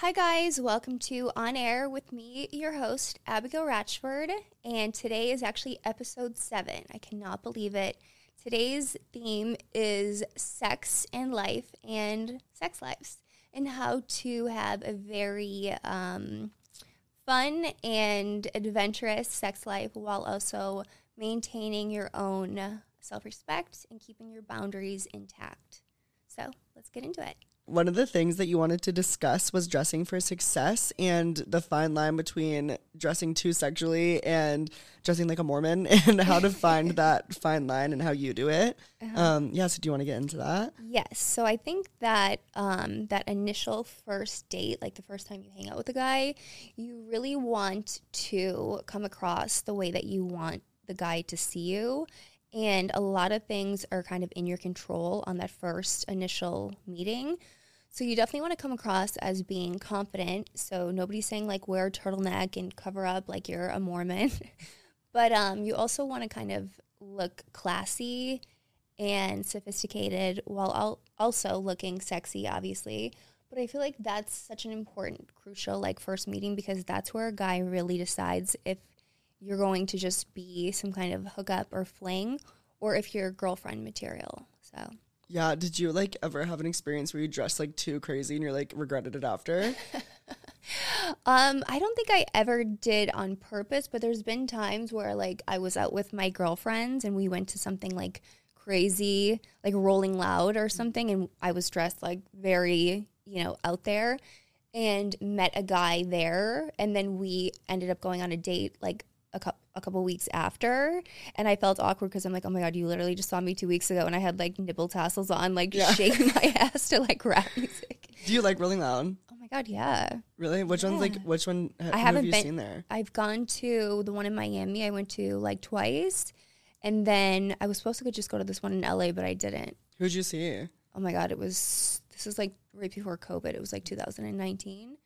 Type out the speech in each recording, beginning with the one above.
Hi, guys. Welcome to On Air with me, your host, Abigail Ratchford. And today is actually episode seven. I cannot believe it. Today's theme is sex and life and sex lives and how to have a very um, fun and adventurous sex life while also maintaining your own self respect and keeping your boundaries intact. So let's get into it one of the things that you wanted to discuss was dressing for success and the fine line between dressing too sexually and dressing like a Mormon and how to find that fine line and how you do it. Uh-huh. Um, yeah, so do you want to get into that? Yes. So I think that um, that initial first date, like the first time you hang out with a guy, you really want to come across the way that you want the guy to see you and a lot of things are kind of in your control on that first initial meeting. So you definitely want to come across as being confident. So nobody's saying like wear a turtleneck and cover up like you're a Mormon. but um, you also want to kind of look classy and sophisticated while also looking sexy, obviously. But I feel like that's such an important, crucial like first meeting because that's where a guy really decides if you're going to just be some kind of hookup or fling or if you're girlfriend material. So yeah. Did you like ever have an experience where you dressed like too crazy and you're like regretted it after? um, I don't think I ever did on purpose, but there's been times where like I was out with my girlfriends and we went to something like crazy, like Rolling Loud or something, and I was dressed like very, you know, out there and met a guy there and then we ended up going on a date like a couple a couple weeks after and I felt awkward because I'm like, oh my god, you literally just saw me two weeks ago and I had like nipple tassels on, like yeah. shaking my ass to like rap music. Do you like Rolling Loud? Oh my god, yeah. Really? Which yeah. one's like which one ha- I haven't have you been, seen there? I've gone to the one in Miami. I went to like twice. And then I was supposed to just go to this one in LA, but I didn't. Who'd you see? Oh my god, it was this is like right before COVID. It was like 2019.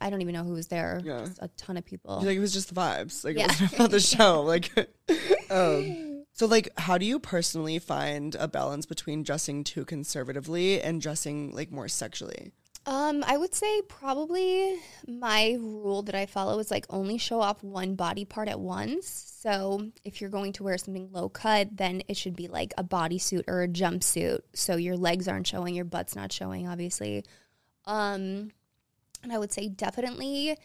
I don't even know who was there. Yeah. Just a ton of people. Like it was just the vibes. Like yeah. it was about the show. Like um, so like how do you personally find a balance between dressing too conservatively and dressing like more sexually? Um, I would say probably my rule that I follow is like only show off one body part at once. So if you're going to wear something low cut, then it should be like a bodysuit or a jumpsuit. So your legs aren't showing, your butt's not showing, obviously. Um, and I would say definitely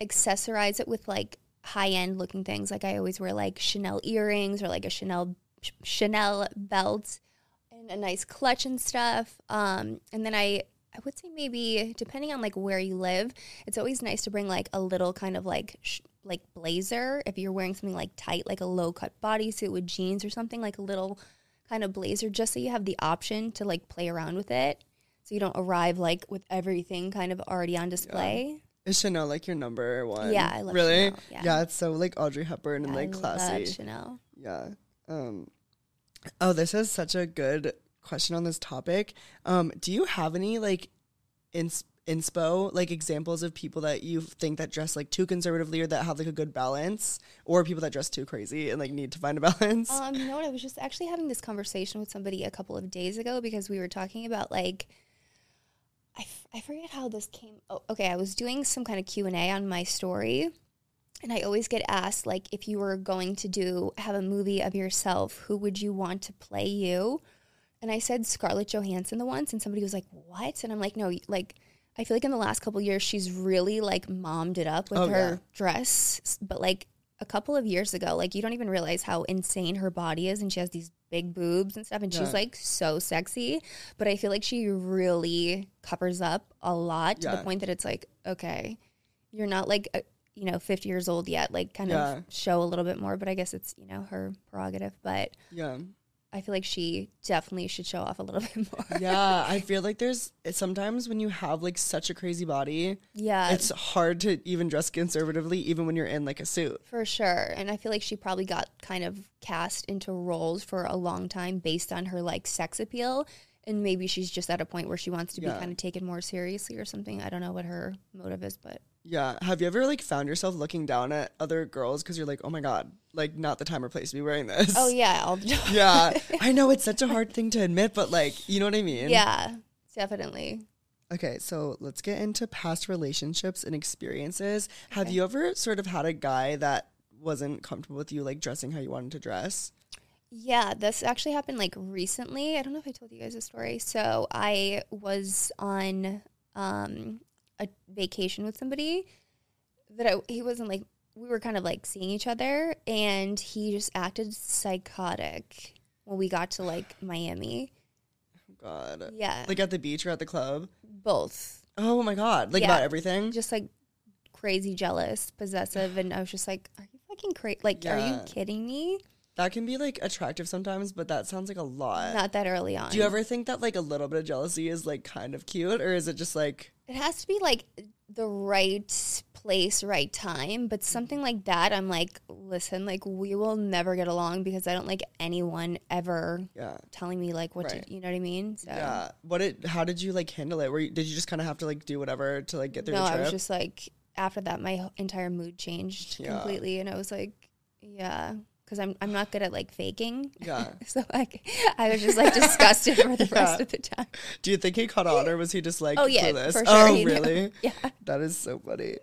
accessorize it with like high end looking things. Like I always wear like Chanel earrings or like a Chanel Chanel belt and a nice clutch and stuff. Um, and then I I would say maybe depending on like where you live, it's always nice to bring like a little kind of like sh- like blazer if you're wearing something like tight, like a low cut bodysuit with jeans or something like a little kind of blazer, just so you have the option to like play around with it so you don't arrive like with everything kind of already on display. Yeah. Is Chanel like your number one? Yeah, I love really. Chanel, yeah. yeah. it's so like Audrey Hepburn and like classy. Chanel. Yeah. Um. Oh, this is such a good question on this topic. Um, do you have any like ins- inspo like examples of people that you think that dress like too conservatively or that have like a good balance, or people that dress too crazy and like need to find a balance? Um, you know what? I was just actually having this conversation with somebody a couple of days ago because we were talking about like I, f- I forget how this came. Oh, okay. I was doing some kind of Q and A on my story, and I always get asked like, if you were going to do have a movie of yourself, who would you want to play you? And I said Scarlett Johansson the once, and somebody was like, "What?" And I'm like, "No, like." I feel like in the last couple years she's really like mommed it up with oh, her yeah. dress, but like a couple of years ago, like you don't even realize how insane her body is, and she has these big boobs and stuff and yeah. she's like so sexy but i feel like she really covers up a lot to yeah. the point that it's like okay you're not like a, you know 50 years old yet like kind yeah. of show a little bit more but i guess it's you know her prerogative but yeah I feel like she definitely should show off a little bit more. yeah, I feel like there's sometimes when you have like such a crazy body, yeah, it's hard to even dress conservatively, even when you're in like a suit. For sure, and I feel like she probably got kind of cast into roles for a long time based on her like sex appeal, and maybe she's just at a point where she wants to yeah. be kind of taken more seriously or something. I don't know what her motive is, but yeah. Have you ever like found yourself looking down at other girls because you're like, oh my god, like not the time or place to be wearing this? Oh yeah, time. yeah, I know it's such a hard thing to admit, but like, you know what I mean? Yeah, definitely. Okay, so let's get into past relationships and experiences. Have you ever sort of had a guy that wasn't comfortable with you like dressing how you wanted to dress? Yeah, this actually happened like recently. I don't know if I told you guys a story. So I was on um, a vacation with somebody that I, he wasn't like we were kind of like seeing each other, and he just acted psychotic when we got to like Miami. God. Yeah, Like at the beach or at the club? both Oh my god. Like Yeah. about everything? just like crazy jealous, possessive, and I was just like, "Are you fucking crazy? Like, are you kidding me?" That can be like attractive sometimes, but that sounds like a lot. Not that early on. Do you ever think that like a little bit of jealousy is like kind of cute or is it just like It has to be like the right place, right time. But something like that, I'm like, listen, like we will never get along because I don't like anyone ever yeah. telling me like what Right. to, you know what I mean? So Yeah. What it how did you like handle it? Were you, did you just kind of have to like do whatever to like get through no, I was just like after that, my entire mood changed Yeah. completely, and I was like, yeah, because I'm I'm not good at like faking. yeah. So like I was just like disgusted for the rest of the time. Do you think he caught on or was he just like Oh, yeah, clueless? for sure Oh he knew. really? Yeah, That is so funny.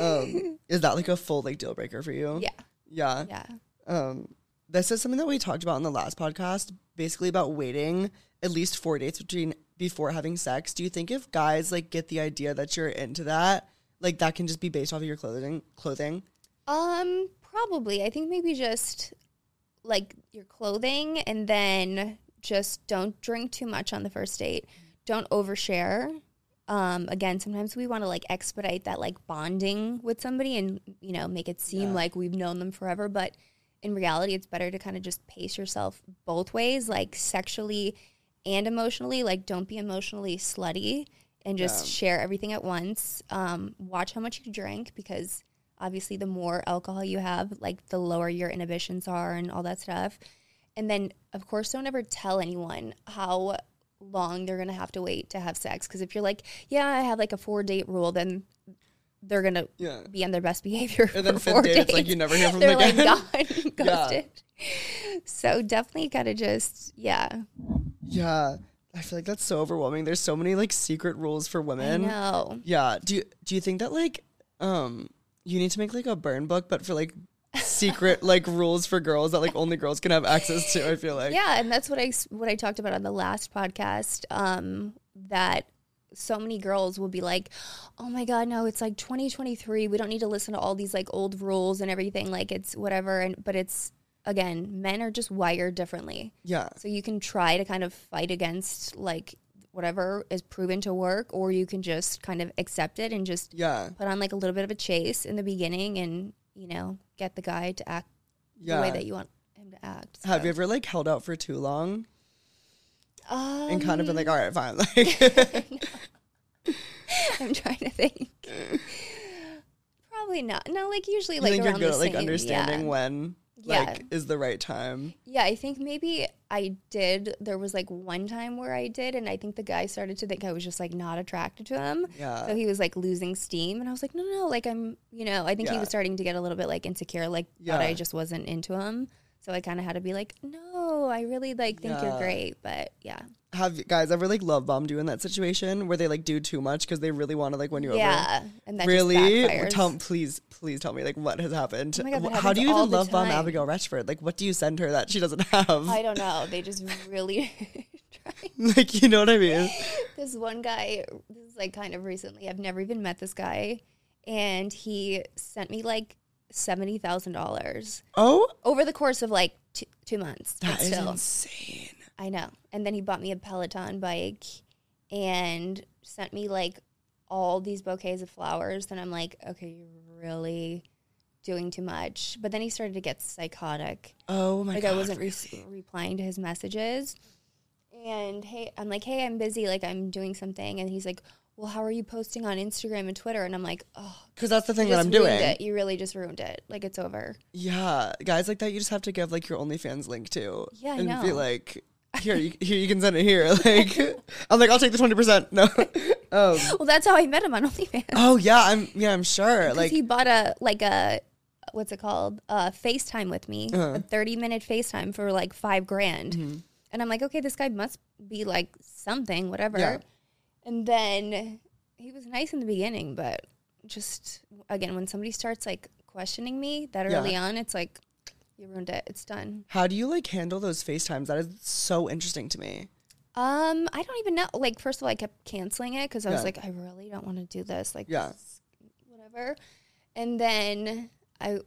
Um is that like a full like deal breaker for you? yeah, Yeah. yeah. Um, this is something that we talked about in the last podcast, basically about waiting at least four dates between before having sex. Do you think if guys like get the idea that you're into that, like that can just be based off of your clothing? Clothing? Um, probably. I think maybe just like your clothing and then just don't drink too much on the first date. Don't overshare. Um, again, sometimes we want to like expedite that like bonding with somebody and you know make it seem Yeah. like we've known them forever, but in reality it's better to kind of just pace yourself both ways, like sexually and emotionally. Like don't be emotionally slutty and just Yeah. share everything at once. Um, watch how much you drink because obviously the more alcohol you have like the lower your inhibitions are and all that stuff and then of course don't ever tell anyone how long they're gonna have to wait to have sex because if you're like yeah i have like a four date rule then they're gonna Yeah. be on their best behavior And then fifth four date, days. it's like you never hear from they're them again. like gone ghosted so definitely gotta just yeah Yeah. I feel like that's so overwhelming. There's so many like secret rules for i women. know Yeah. Do you do you think that like um you need to make like a burn book but for like secret like rules for girls that like only girls can have access to, I feel like. yeah and that's what I what i talked about on the last podcast um that so many girls will be like oh my god no it's like 2023 we don't need to listen to all these like old rules and everything like it's whatever and but it's again men are just wired differently Yeah. so you can try to kind of fight against like whatever is proven to work or you can just kind of accept it and just Yeah. put on like a little bit of a chase in the beginning and you know get the guy to act Yeah. the way that you want him to act Have you ever like held out for too long and kind of been Um, like, all right, fine. Like, I'm trying to think. Probably not. No, like usually you like think you're good the at like same- understanding Yeah. when Yeah. like is the right time. yeah, I think maybe I did. There was like one time where I did, and I think the guy started to think I was just like not attracted to him. Yeah. So he was like losing steam, and I was like, no, no, like I'm, you know, I think he was starting to get a little bit like insecure, like Yeah. I just wasn't into him. So I kind of had to be like, no, I really like think you're Yeah. great, but yeah, Have guys ever like love bombed you in that situation where they like do too much because they really want to like win you over? yeah, and that really? just backfires. Tell please, please tell me like what has happened. Oh my God, that How do you all even the love bomb time. Abigail Ratchford? Like, what do you send her that she doesn't have? I don't know. They just really try. like, you know what I mean? this one guy this is like kind of recently i've never even met this guy and he sent me like $70000 Oh, over the course of like two, two months that is still insane. i know and then he bought me a peloton bike and sent me like all these bouquets of flowers and i'm like okay you're really doing too much but then he started to get psychotic Oh my like god. I wasn't re- replying to his messages. And hey, I'm like, hey, I'm busy. Like I'm doing something. And he's like, well, how are you posting on Instagram and Twitter? And I'm like, oh, Because that's the thing that I'm doing. It. You really just ruined it. Like it's over. Yeah, guys like that, you just have to give like your OnlyFans link to. Yeah, I and be like, here, you, here you can send it here. Like, I'm like, I'll take the twenty percent. No. um, Well, that's how I met him on OnlyFans. oh yeah, I'm yeah, I'm sure. Like, he bought a like a what's it called? Uh, FaceTime with me, Uh-huh. a 30 minute FaceTime for like five grand. Mm-hmm. And I'm like, okay, this guy must be like something, whatever. Yeah. And then he was nice in the beginning, but just again, when somebody starts like questioning me that Yeah. early on, it's like you ruined it. It's done. How do you like handle those FaceTimes? That is so interesting to me. Um, I don't even know. Like, first of all, I kept canceling it because I was like, I really don't want to do this. Like, Yeah. this whatever. And then I,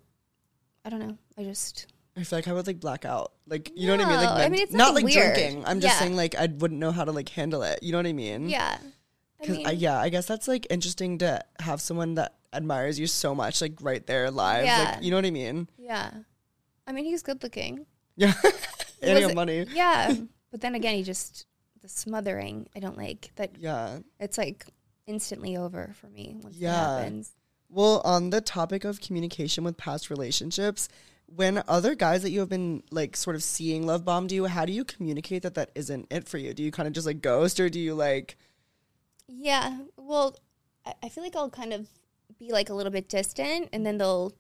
I don't know. I just I feel like I would like black out. Like you know what I mean? No, Like I mean, it's not like nothing weird. drinking. I'm just Yeah. saying like I wouldn't know how to like handle it. You know what I mean? yeah. I 'Cause mean, I, yeah, I guess that's like interesting to have someone that admires you so much like right there live. Yeah. Like you know what I mean? yeah. I mean, he's good looking. Yeah. and Was money. Yeah, but then again, he just the smothering. I don't like that. Yeah. It's like instantly over for me once Yeah. that happens. Well, on the topic of communication with past relationships, when other guys that you have been like sort of seeing love bombed you, how do you communicate that that isn't it for you? Do you kind of just like ghost or do you like Yeah. Well, I, I feel like I'll kind of be like a little bit distant, and then they'll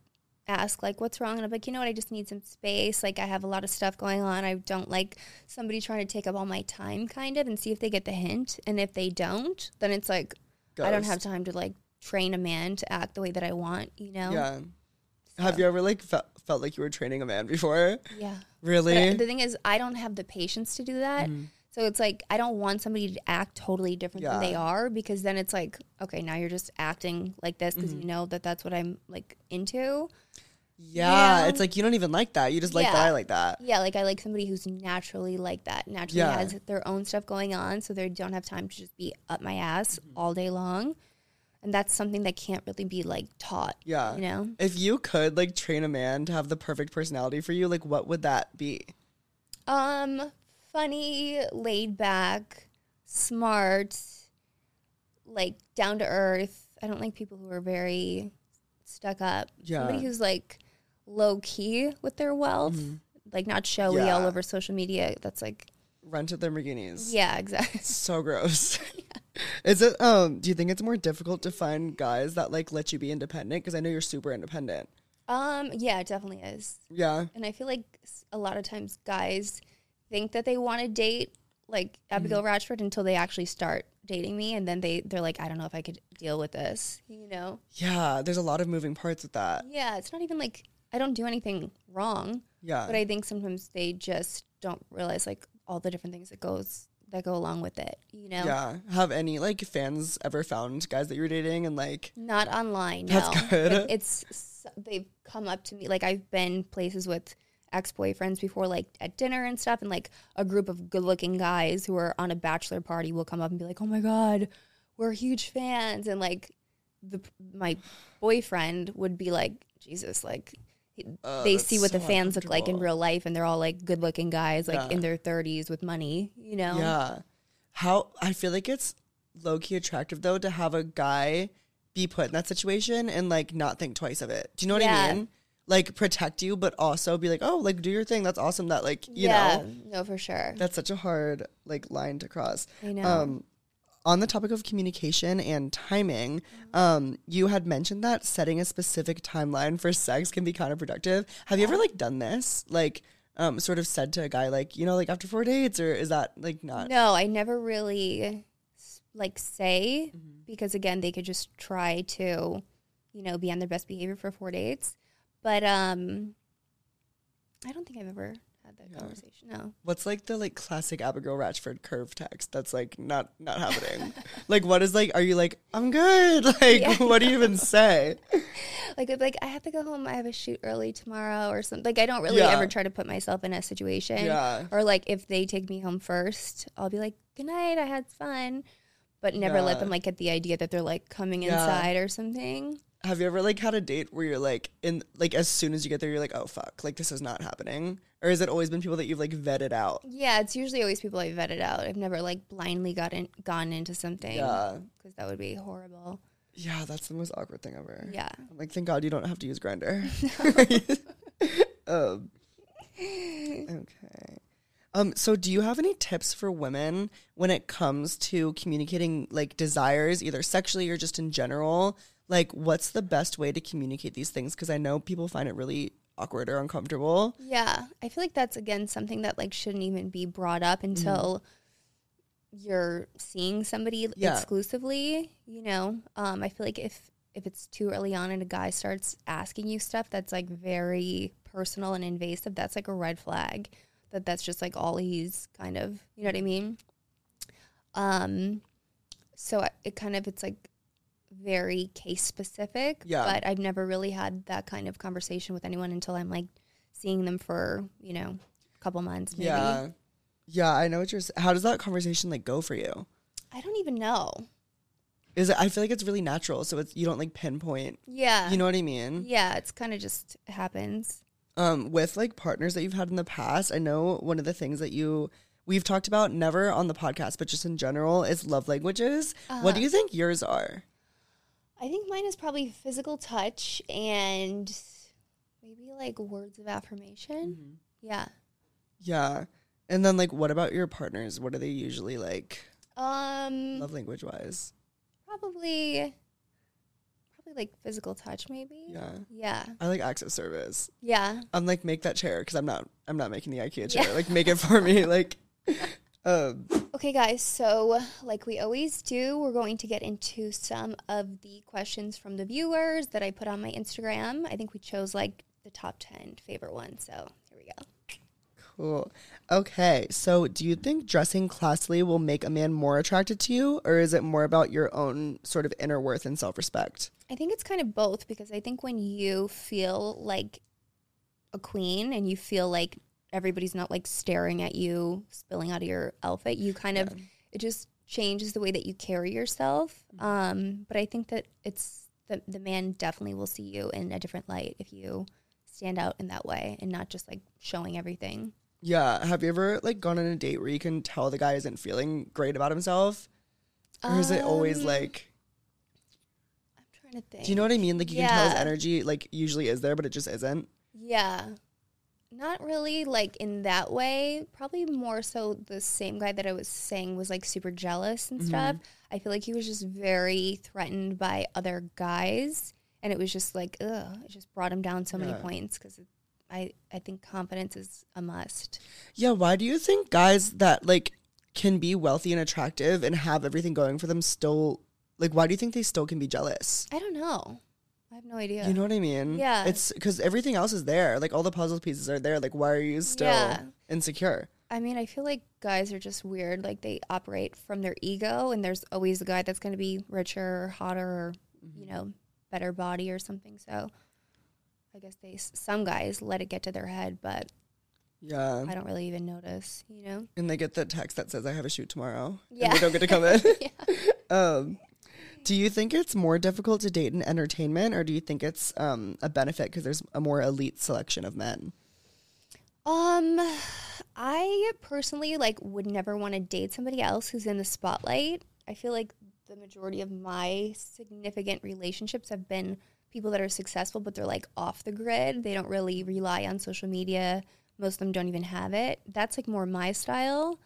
ask like, "What's wrong?" And I'm like, "You know what? I just need some space. Like, I have a lot of stuff going on. I don't like somebody trying to take up all my time, kind of, and see if they get the hint. And if they don't, then it's like I don't have time to like train a man to act the way that I want. You know? Yeah. Have you ever like felt, felt like you were training a man before? Yeah. Really? Uh, the thing is, I don't have the patience to do that. Mm-hmm. So it's like I don't want somebody to act totally different than they are because then it's like, okay, now you're just acting like this because Mm-hmm. you know that that's what I'm like into. yeah, Yeah. it's like you don't even like that. You just like that I like that. Yeah, like I like somebody who's naturally like that, naturally Yeah. has their own stuff going on, so they don't have time to just be up my ass Mm-hmm. all day long. And that's something that can't really be like taught. Yeah. You know? If you could like train a man to have the perfect personality for you, like what would that be? Um, funny, laid back, smart, like down to earth. I don't like people who are very stuck up. Yeah. Somebody who's like low key with their wealth, like not showy Mm-hmm. Yeah. all over social media. That's like, Rented Lamborghinis. yeah, exactly. So gross. Is it um do you think it's more difficult to find guys that like let you be independent because I know you're super independent. Um, yeah, it definitely is. Yeah. And I feel like a lot of times guys think that they want to date like Abigail Mm-hmm. Ratchford until they actually start dating me, and then they they're like, I don't know if I could deal with this, you know. Yeah, there's a lot of moving parts with that. Yeah, it's not even like I don't do anything wrong, Yeah. but I think sometimes they just don't realize like all the different things that goes that go along with it. You know, yeah. Have any like fans ever found guys that you're dating and like not online. That's no. good. But it's they've come up to me like I've been places with ex boyfriends before, like at dinner and stuff, and like a group of good looking guys who are on a bachelor party will come up and be like, "Oh my god, we're huge fans," and like the my boyfriend would be like, "Jesus, like." Uh, they see what the fans look like in real life, and they're all like good-looking guys, like Yeah. in their thirties with money, you know. Yeah. How I feel like it's low key attractive though to have a guy be put in that situation and like not think twice of it. Do you know what Yeah. I mean? Like protect you, but also be like, oh, like do your thing. That's awesome. That like you yeah, know, no, for sure. that's such a hard like line to cross. I know. Um, on the topic of communication and timing, um, you had mentioned that setting a specific timeline for sex can be counterproductive. Have you ever like done this? Like, um, sort of said to a guy like, you know, like after four dates, or is that like not? No, I never really like say Mm-hmm. because again, they could just try to, you know, be on their best behavior for four dates. But um, I don't think I've ever had that Yeah. conversation. No. What's like the like classic Abigail Ratchford curve text that's like not not happening? like, what is like? Are you like I'm good? Like, Yeah, what do you even say? Like like I have to go home. I have a shoot early tomorrow or something. Like I don't really Yeah. ever try to put myself in a situation. Yeah. Or like if they take me home first, I'll be like, "Good night. I had fun." But never let them like get the idea that they're like coming inside or something. Have you ever like had a date where you're like in like as soon as you get there you're like oh fuck like this is not happening or has it always been people that you've like vetted out? Yeah, it's usually always people i've vetted out. I've never like blindly gotten gone into something Yeah, because that would be horrible. yeah, that's the most awkward thing ever. Yeah. I'm like thank God you don't have to use Grindr. um, okay. Um, so do you have any tips for women when it comes to communicating like desires, either sexually or just in general? Like, what's the best way to communicate these things? Because I know people find it really awkward or uncomfortable. Yeah, I feel like that's again something that like shouldn't even be brought up until you're seeing somebody Yeah. exclusively, you know. Um, I feel like if if it's too early on and a guy starts asking you stuff that's like very personal and invasive, that's like a red flag. That that's just like all he's kind of, you know what I mean? Um, so it kind of it's like very case specific. Yeah. But I've never really had that kind of conversation with anyone until I'm like seeing them for you know a couple months. Maybe. Yeah. Yeah, I know what you're How does that conversation like go for you? I don't even know. Is it I feel like it's really natural, so it's you don't like pinpoint. Yeah. You know what I mean? Yeah, it's kind of just happens. Um with like partners that you've had in the past, I know one of the things that you we've talked about never on the podcast, but just in general is love languages. What do you think yours are? I think mine is probably physical touch and maybe like words of affirmation. Yeah. Yeah. And then like what about your partners? What are they usually like Um love language wise? probably probably like physical touch maybe. Yeah. Yeah. I like acts of service. Yeah. I'm like make that chair because I'm not I'm not making the IKEA Yeah. chair. Like make it for me. Like um Okay, guys. So, like we always do, we're going to get into some of the questions from the viewers that I put on my Instagram. I think we chose like the top 10 favorite ones. So, here we go. Cool. Okay. So, do you think dressing classily will make a man more attracted to you, or is it more about your own sort of inner worth and self respect? I think it's kind of both because I think when you feel like a queen and you feel like everybody's not like staring at you spilling out of your outfit, you kind of it just changes the way that you carry yourself. Um, but I think that it's the the man definitely will see you in a different light if you stand out in that way and not just like showing everything. Yeah. Have you ever like gone on a date where you can tell the guy isn't feeling great about himself, or is it always Um, like? I'm trying to think. Do you know what I mean? Like you can tell his energy like usually is there, but it just isn't. Yeah. Not really like in that way. Probably more so the same guy that I was saying was like super jealous and mm-hmm. stuff. I feel like he was just very threatened by other guys. And it was just like, ugh, it just brought him down so many points because I, I think confidence is a must. Yeah. Why do you think guys that like can be wealthy and attractive and have everything going for them still like? Why do you think they still can be jealous? I don't know. I have no idea. You know what I mean? Yeah. It's because everything else is there. Like all the puzzle pieces are there. Like why are you still Yeah. insecure? I mean, I feel like guys are just weird. Like they operate from their ego, and there's always a guy that's going to be richer or hotter or, you know, better body or something. So I guess they, some guys let it get to their head, but Yeah. I don't really even notice, you know? And they get the text that says I have a shoot tomorrow. Yeah. And they don't get to come in. yeah. um, do you think it's more difficult to date in entertainment, or do you think it's um, a benefit because there's a more elite selection of men? Um, I personally like would never want to date somebody else who's in the spotlight. I feel like the majority of my significant relationships have been people that are successful, but they're like off the grid. They don't really rely on social media. Most of them don't even have it. That's like more my style.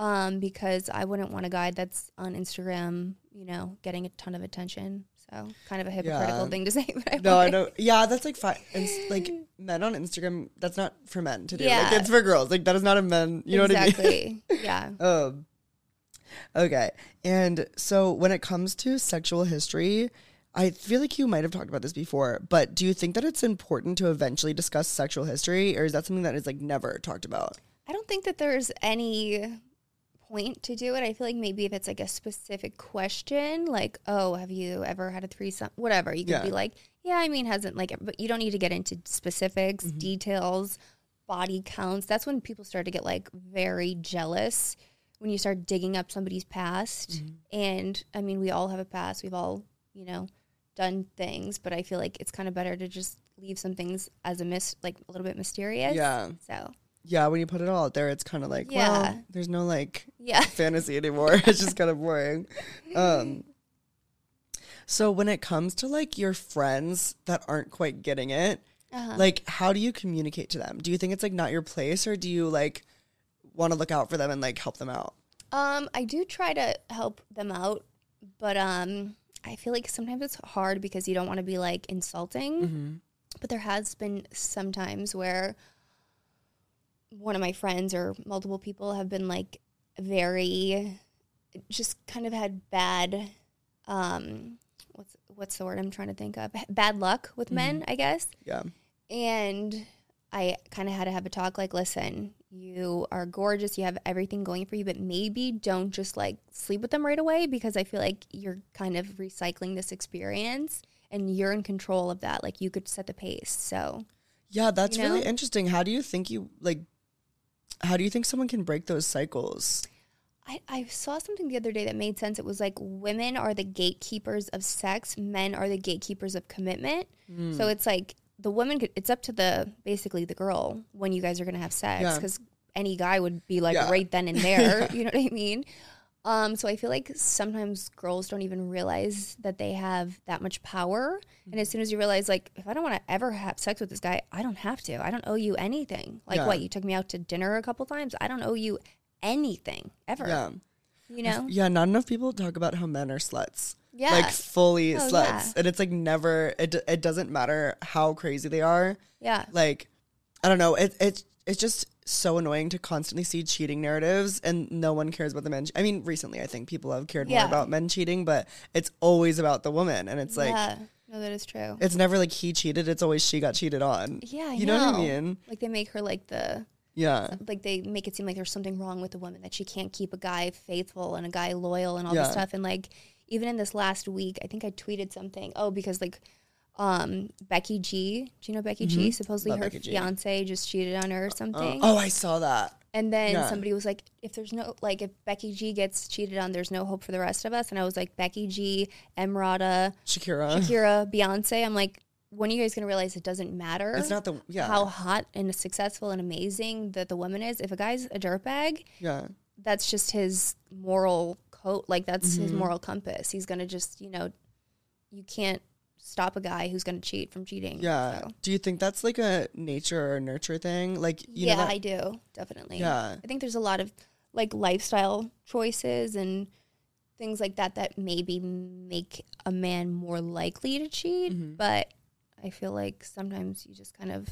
Um, because I wouldn't want a guy that's on Instagram, you know, getting a ton of attention. So kind of a hypocritical Yeah. thing to say, but I No, I. Yeah, that's like fine. And s- like men on Instagram, that's not for men to do. Like Yeah. it's for girls. Like that is not a men. You know what I mean? exactly. yeah. Um, okay. And so when it comes to sexual history, I feel like you might have talked about this before, but do you think that it's important to eventually discuss sexual history, or is that something that is like never talked about? I don't think that there's any point to do it. I feel like maybe if it's like a specific question, like, oh, have you ever had a threesome? Whatever. You could Yeah. be like, yeah, I mean, hasn't like, but you don't need to get into specifics, Mm-hmm. details, body counts. That's when people start to get like very jealous when you start digging up somebody's past. Mm-hmm. And I mean, we all have a past. We've all, you know, done things, but I feel like it's kind of better to just leave some things as a mis like a little bit mysterious. Yeah. So Yeah, when you put it all out there, it's kind of like, Yeah. well, there's no like yeah. fantasy anymore. it's just kind of boring. Um, so when it comes to like your friends that aren't quite getting it, Uh-huh. like how do you communicate to them? Do you think it's like not your place, or do you like want to look out for them and like help them out? Um, I do try to help them out, but um, I feel like sometimes it's hard because you don't want to be like insulting. But there has been some times where one of my friends or multiple people have been like very just kind of had bad um what's what's the word I'm trying to think of? Bad luck with men, I guess. Yeah. And I kind of had to have a talk like, listen, you are gorgeous, you have everything going for you, but maybe don't just like sleep with them right away because I feel like you're kind of recycling this experience and you're in control of that. Like you could set the pace. So, Yeah, that's You know? really interesting. How do you think you like how do you think someone can break those cycles? I, I saw something the other day that made sense. It was like women are the gatekeepers of sex, men are the gatekeepers of commitment. Hmm. So it's like the woman could, it's up to the basically the girl when you guys are going to have sex Yeah. because any guy would be like Yeah. right then and there. you know what I mean? Um, so I feel like sometimes girls don't even realize that they have that much power. And as soon as you realize, like, if I don't want to ever have sex with this guy, I don't have to. I don't owe you anything. Like, Yeah. what? You took me out to dinner a couple times. I don't owe you anything ever. Yeah. You know? Yeah, not enough people talk about how men are sluts. Yeah. Like fully Oh, sluts. yeah. And it's like never it it doesn't matter how crazy they are. yeah. Like I don't know, it it it's just so annoying to constantly see cheating narratives and no one cares about the men. I mean, recently I think people have cared Yeah. more about men cheating, but it's always about the woman and it's like yeah. No, that is true. it's never like he cheated, it's always she got cheated on. Yeah, I you know. what I mean? Like they make her like the Yeah. like they make it seem like there's something wrong with the woman that she can't keep a guy faithful and a guy loyal and all Yeah. this stuff. And like even in this last week, I think I tweeted something. Oh, because like um Becky G, do you know Becky G? Supposedly Mm-hmm. Love her Becky G. fiance just cheated on her or Uh, something. oh, I saw that. And then Yeah. somebody was like, if there's no, like, if Becky G gets cheated on, there's no hope for the rest of us. And I was like, Becky G, Emrata, Shakira. Shakira, Beyonce. I'm like, when are you guys going to realize it doesn't matter It's not the yeah. how hot and successful and amazing that the woman is? If a guy's a dirtbag, yeah. that's just his moral code. Like, that's Mm-hmm. his moral compass. He's going to just, you know, you can't stop a guy who's going to cheat from cheating. Yeah. So. Do you think that's like a nature or nurture thing? Like, you yeah, know, that, I do definitely. Yeah. I think there's a lot of like lifestyle choices and things like that that maybe make a man more likely to cheat. Mm-hmm. But I feel like sometimes you just kind of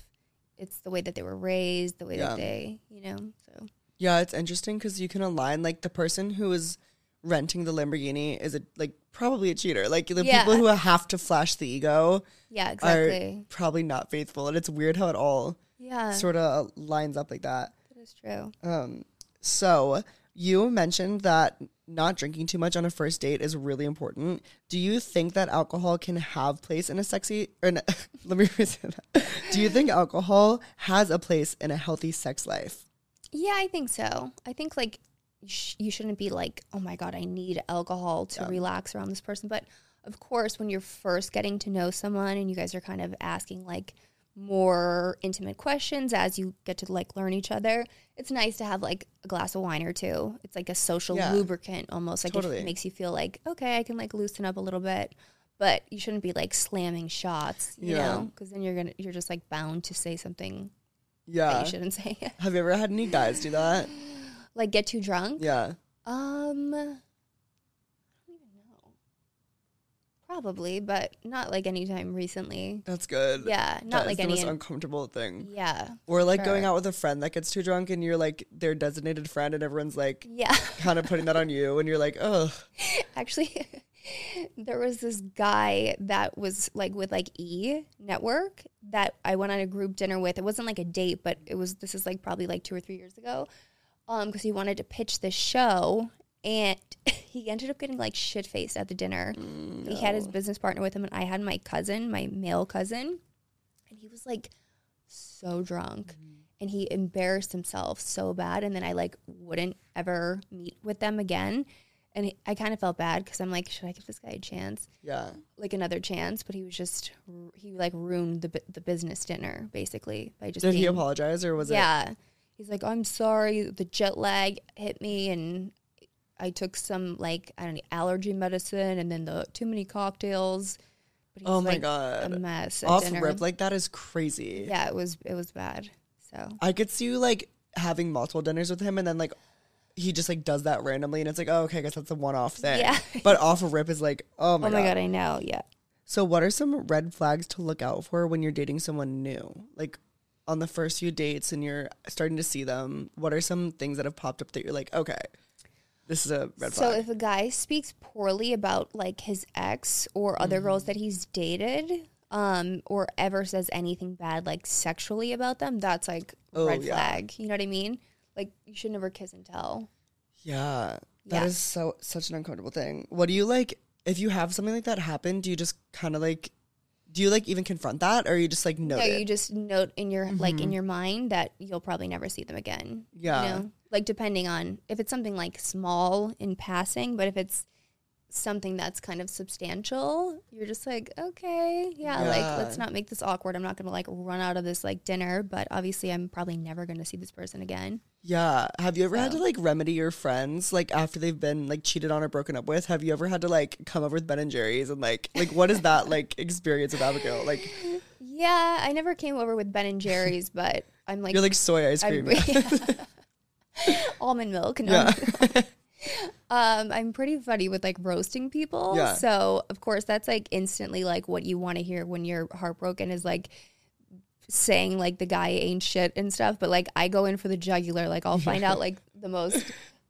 it's the way that they were raised, the way Yeah. that they, you know. So yeah, it's interesting because you can align like the person who is renting the Lamborghini is a like probably a cheater. Like the Yeah. people who have to flash the ego yeah, are exactly. probably not faithful, and it's weird how it all yeah, sort of lines up like that. that is true. Um, so you mentioned that not drinking too much on a first date is really important. Do you think that alcohol can have place in a sexy? Or n- let me restate that. Do you think alcohol has a place in a healthy sex life? Yeah, I think so. I think like sh- you shouldn't be like, oh my god, I need alcohol to Yeah. relax around this person. But of course, when you're first getting to know someone and you guys are kind of asking like more intimate questions as you get to like learn each other, it's nice to have like a glass of wine or two. It's like a social Yeah. lubricant almost. Like Totally. it makes you feel like okay, I can like loosen up a little bit. But you shouldn't be like slamming shots, you Yeah. know, because then you're gonna you're just like bound to say something that Yeah. you shouldn't say. Have you ever had any guys do that? Like get too drunk. Yeah. Um, I don't even know. Probably, but not like anytime recently. That's good. Yeah, not That is like the any. most uncomfortable thing. yeah, Or like going out with a friend that gets too drunk and you're like their designated friend and everyone's like yeah. kind of putting that on you and you're like, oh, Actually, there was this guy that was like with like E Network that I went on a group dinner with. It wasn't like a date, but it was. This is like probably like two or three years ago. Um, because he wanted to pitch this show, and he ended up getting like shit faced at the dinner. He had his business partner with him, and I had my cousin, my male cousin, and he was like so drunk. And he embarrassed himself so bad, and then I like wouldn't ever meet with them again. And I kind of felt bad because I'm like, should I give this guy a chance, yeah. like another chance? But he was just he like ruined the the business dinner basically by just Did he apologize or was it? yeah. He's like, I'm sorry, the jet lag hit me and I took some like I don't know allergy medicine and then the too many cocktails. Oh my like, God. a mess Off dinner. rip like that is crazy. yeah, it was it was bad. So I could see you like having multiple dinners with him and then like he just like does that randomly and it's like, oh, okay, I guess that's a one off thing. Yeah. But off a rip is like, oh my, oh my god. god, I know. Yeah. So what are some red flags to look out for when you're dating someone new? Like on the first few dates and you're starting to see them, what are some things that have popped up that you're like, okay. this is a red flag? So if a guy speaks poorly about like his ex or other girls Mm-hmm. that he's dated, um, or ever says anything bad like sexually about them, that's like Oh, red yeah. flag. You know what I mean? Like you should never kiss and tell. yeah, that Yeah. is so such an uncomfortable thing. What do you like if you have something like that happen? Do you just kind of like, do you like even confront that, or you just like note No, it? you just note in your like Mhm. in your mind that you'll probably never see them again. Yeah. You know? Like depending on if it's something like small in passing, but if it's something that's kind of substantial, you're just like, okay, yeah, like let's not make this awkward. I'm not gonna like run out of this like dinner, but obviously I'm probably never gonna see this person again. Yeah. Have you ever had to like remedy your friends like after they've been like cheated on or broken up with? Have you ever had to like come over with Ben and Jerry's and like like what is that like experience with Abigail? Like Yeah, I never came over with Ben and Jerry's, but I'm like you're like soy ice cream. almond milk. No. yeah. Um, I'm pretty funny with like roasting people. Yeah. So of course that's like instantly like what you want to hear when you're heartbroken is like saying like the guy ain't shit and stuff. But like I go in for the jugular. Like I'll find out like the most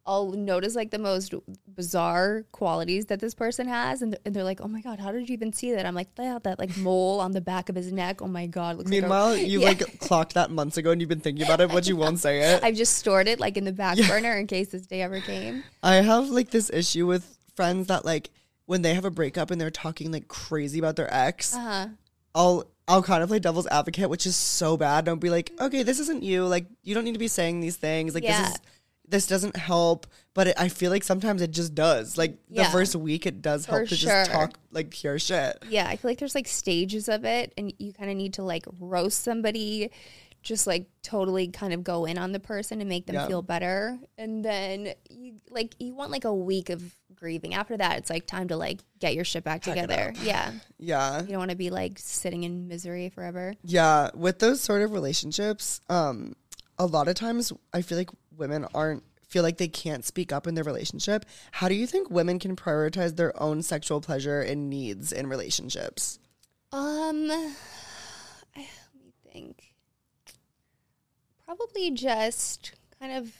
I'll notice like the most bizarre qualities that this person has and, th- and they're like, Oh my god, how did you even see that? I'm like, yeah, that like mole on the back of his neck. Oh my god, looks Meanwhile, like a- you Yeah. like clocked that months ago and you've been thinking about it, but you won't say it. I've just stored it like in the back burner in case this day ever came. I have like this issue with friends that like when they have a breakup and they're talking like crazy about their ex, Uh huh. I'll I'll kind of play devil's advocate, which is so bad. Don't be like, okay, this isn't you. Like you don't need to be saying these things. Like Yeah. this is this doesn't help. But it, I feel like sometimes it just does. Like the first week, it does For help to sure. just talk like pure shit. yeah, I feel like there's like stages of it, and you kind of need to like roast somebody, just like totally kind of go in on the person and make them Yeah. feel better, and then you like you want like a week of grieving. After that, it's like time to like get your shit back Pack together. Yeah, Yeah. you don't want to be like sitting in misery forever. Yeah, with those sort of relationships, um, a lot of times I feel like women aren't feel like they can't speak up in their relationship. How do you think women can prioritize their own sexual pleasure and needs in relationships? Um, let me think. Probably just kind of,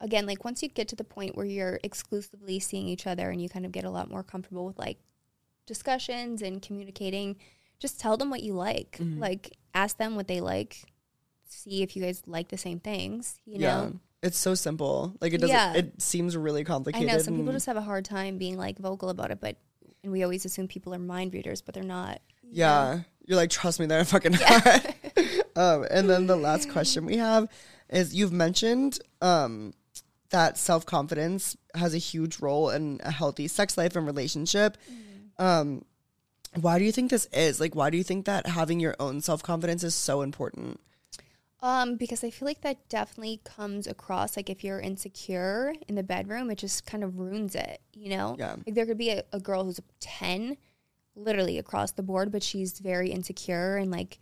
again, like once you get to the point where you're exclusively seeing each other and you kind of get a lot more comfortable with like discussions and communicating, just tell them what you like. Mhm. Like, ask them what they like. See if you guys like the same things, you yeah. know? It's so simple. Like it doesn't Yeah. it seems really complicated. I know some people just have a hard time being like vocal about it, but, and we always assume people are mind readers, but they're not. Yeah. You're like, trust me, they're fucking not. um, and then the last question we have is you've mentioned um, that self confidence has a huge role in a healthy sex life and relationship. Um, why do you think this is? Like, why do you think that having your own self confidence is so important? Um, because I feel like that definitely comes across. Like if you're insecure in the bedroom, it just kind of ruins it, you know? Yeah. Like there could be a, a girl who's 10, literally across the board, but she's very insecure and like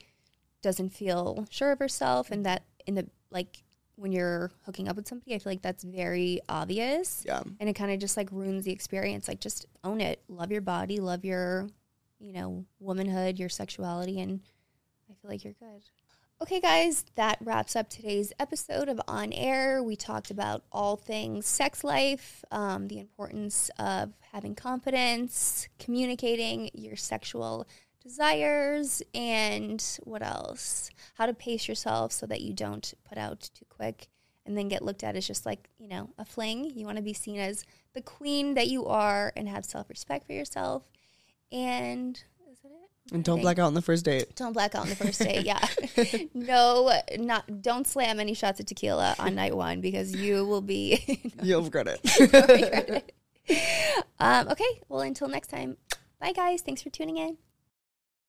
doesn't feel sure of herself. And that in the, like, when you're hooking up with somebody, I feel like that's very obvious. Yeah. And it kind of just like ruins the experience. Like just own it. Love your body, love your, you know, womanhood, your sexuality, and I feel like you're good. Okay, guys, that wraps up today's episode of On Air. We talked about all things sex life, um, the importance of having confidence, communicating your sexual desires, and what else? How to pace yourself so that you don't put out too quick and then get looked at as just like, you know, a fling. You want to be seen as the queen that you are and have self respect for yourself. And? And don't black out on the first date. don't black out on the first date. Yeah. no, not don't slam any shots of tequila on night one because you will be You'll regret it. um, okay. Well, until next time. Bye guys. Thanks for tuning in.